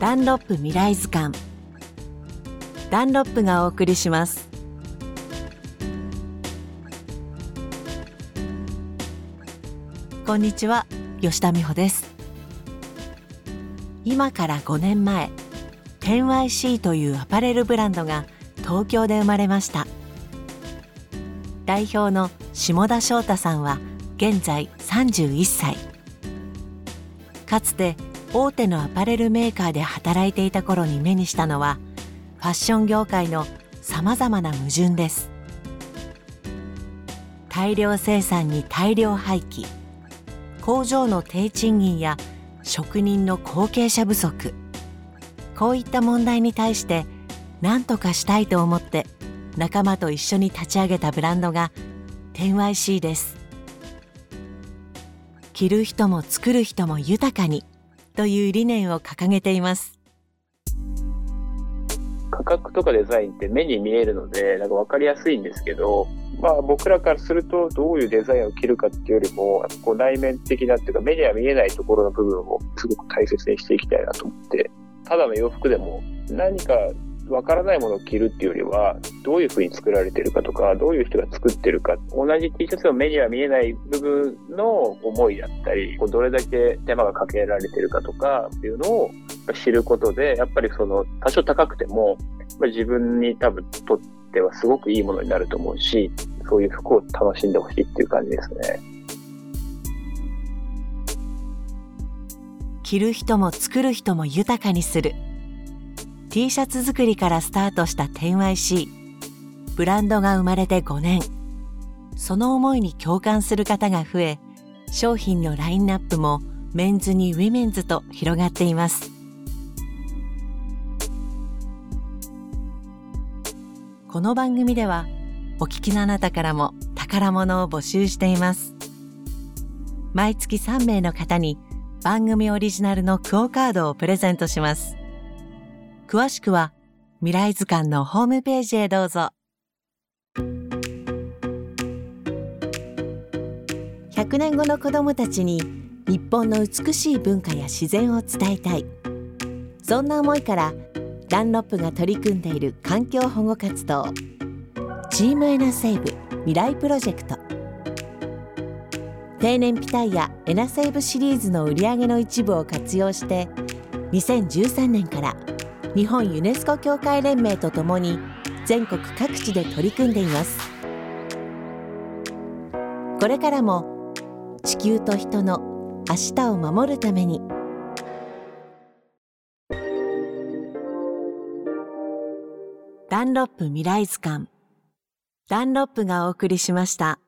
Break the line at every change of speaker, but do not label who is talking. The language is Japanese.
ダンロップ未来図鑑。ダンロップがお送りします。こんにちは吉田美穂です。今から5年前 10YC というアパレルブランドが東京で生まれました。代表の下田翔太さんは現在31歳。かつて大手のアパレルメーカーで働いていた頃に目にしたのはファッション業界のさまざまな矛盾です。大量生産に大量廃棄工場の低賃金や職人の後継者不足こういった問題に対して何とかしたいと思って仲間と一緒に立ち上げたブランドが 10YC です。着る人も作る人も豊かに。という理念を掲げています。
価格とかデザインって目に見えるのでなんか分かりやすいんですけど、まあ、僕らからするとどういうデザインを着るかっていうよりもこう内面的なっていうか目には見えないところの部分をすごく大切にしていきたいなと思ってただの洋服でも何かわからないものを着るっていうよりは、どういう風に作られてるかとか、どういう人が作ってるか、同じ T シャツの目には見えない部分の思いだったり、どれだけ手間がかけられてるかとかっていうのを知ることで、やっぱりその多少高くても、自分に多分とってはすごくいいものになると思うし、そういう服を楽しんでほしいっていう感じですね。
着る人も作る人も豊かにする。T シャツ作りからスタートした 10YC ブランドが生まれて5年。その思いに共感する方が増え商品のラインナップもメンズにウィメンズと広がっています。この番組ではお聞きのあなたからも宝物を募集しています。毎月3名の方に番組オリジナルの QUOカードをプレゼントします。詳しくは未来図鑑のホームページへどうぞ。100年後の子どもたちに日本の美しい文化や自然を伝えたい。そんな思いからダンロップが取り組んでいる環境保護活動。チームエナセーブ未来プロジェクト。定年ピタイヤエナセーブシリーズの売り上げの一部を活用して2013年から日本ユネスコ協会連盟とともに全国各地で取り組んでいます。これからも地球と人の明日を守るために。ダンロップ未来図鑑。ダンロップがお送りしました。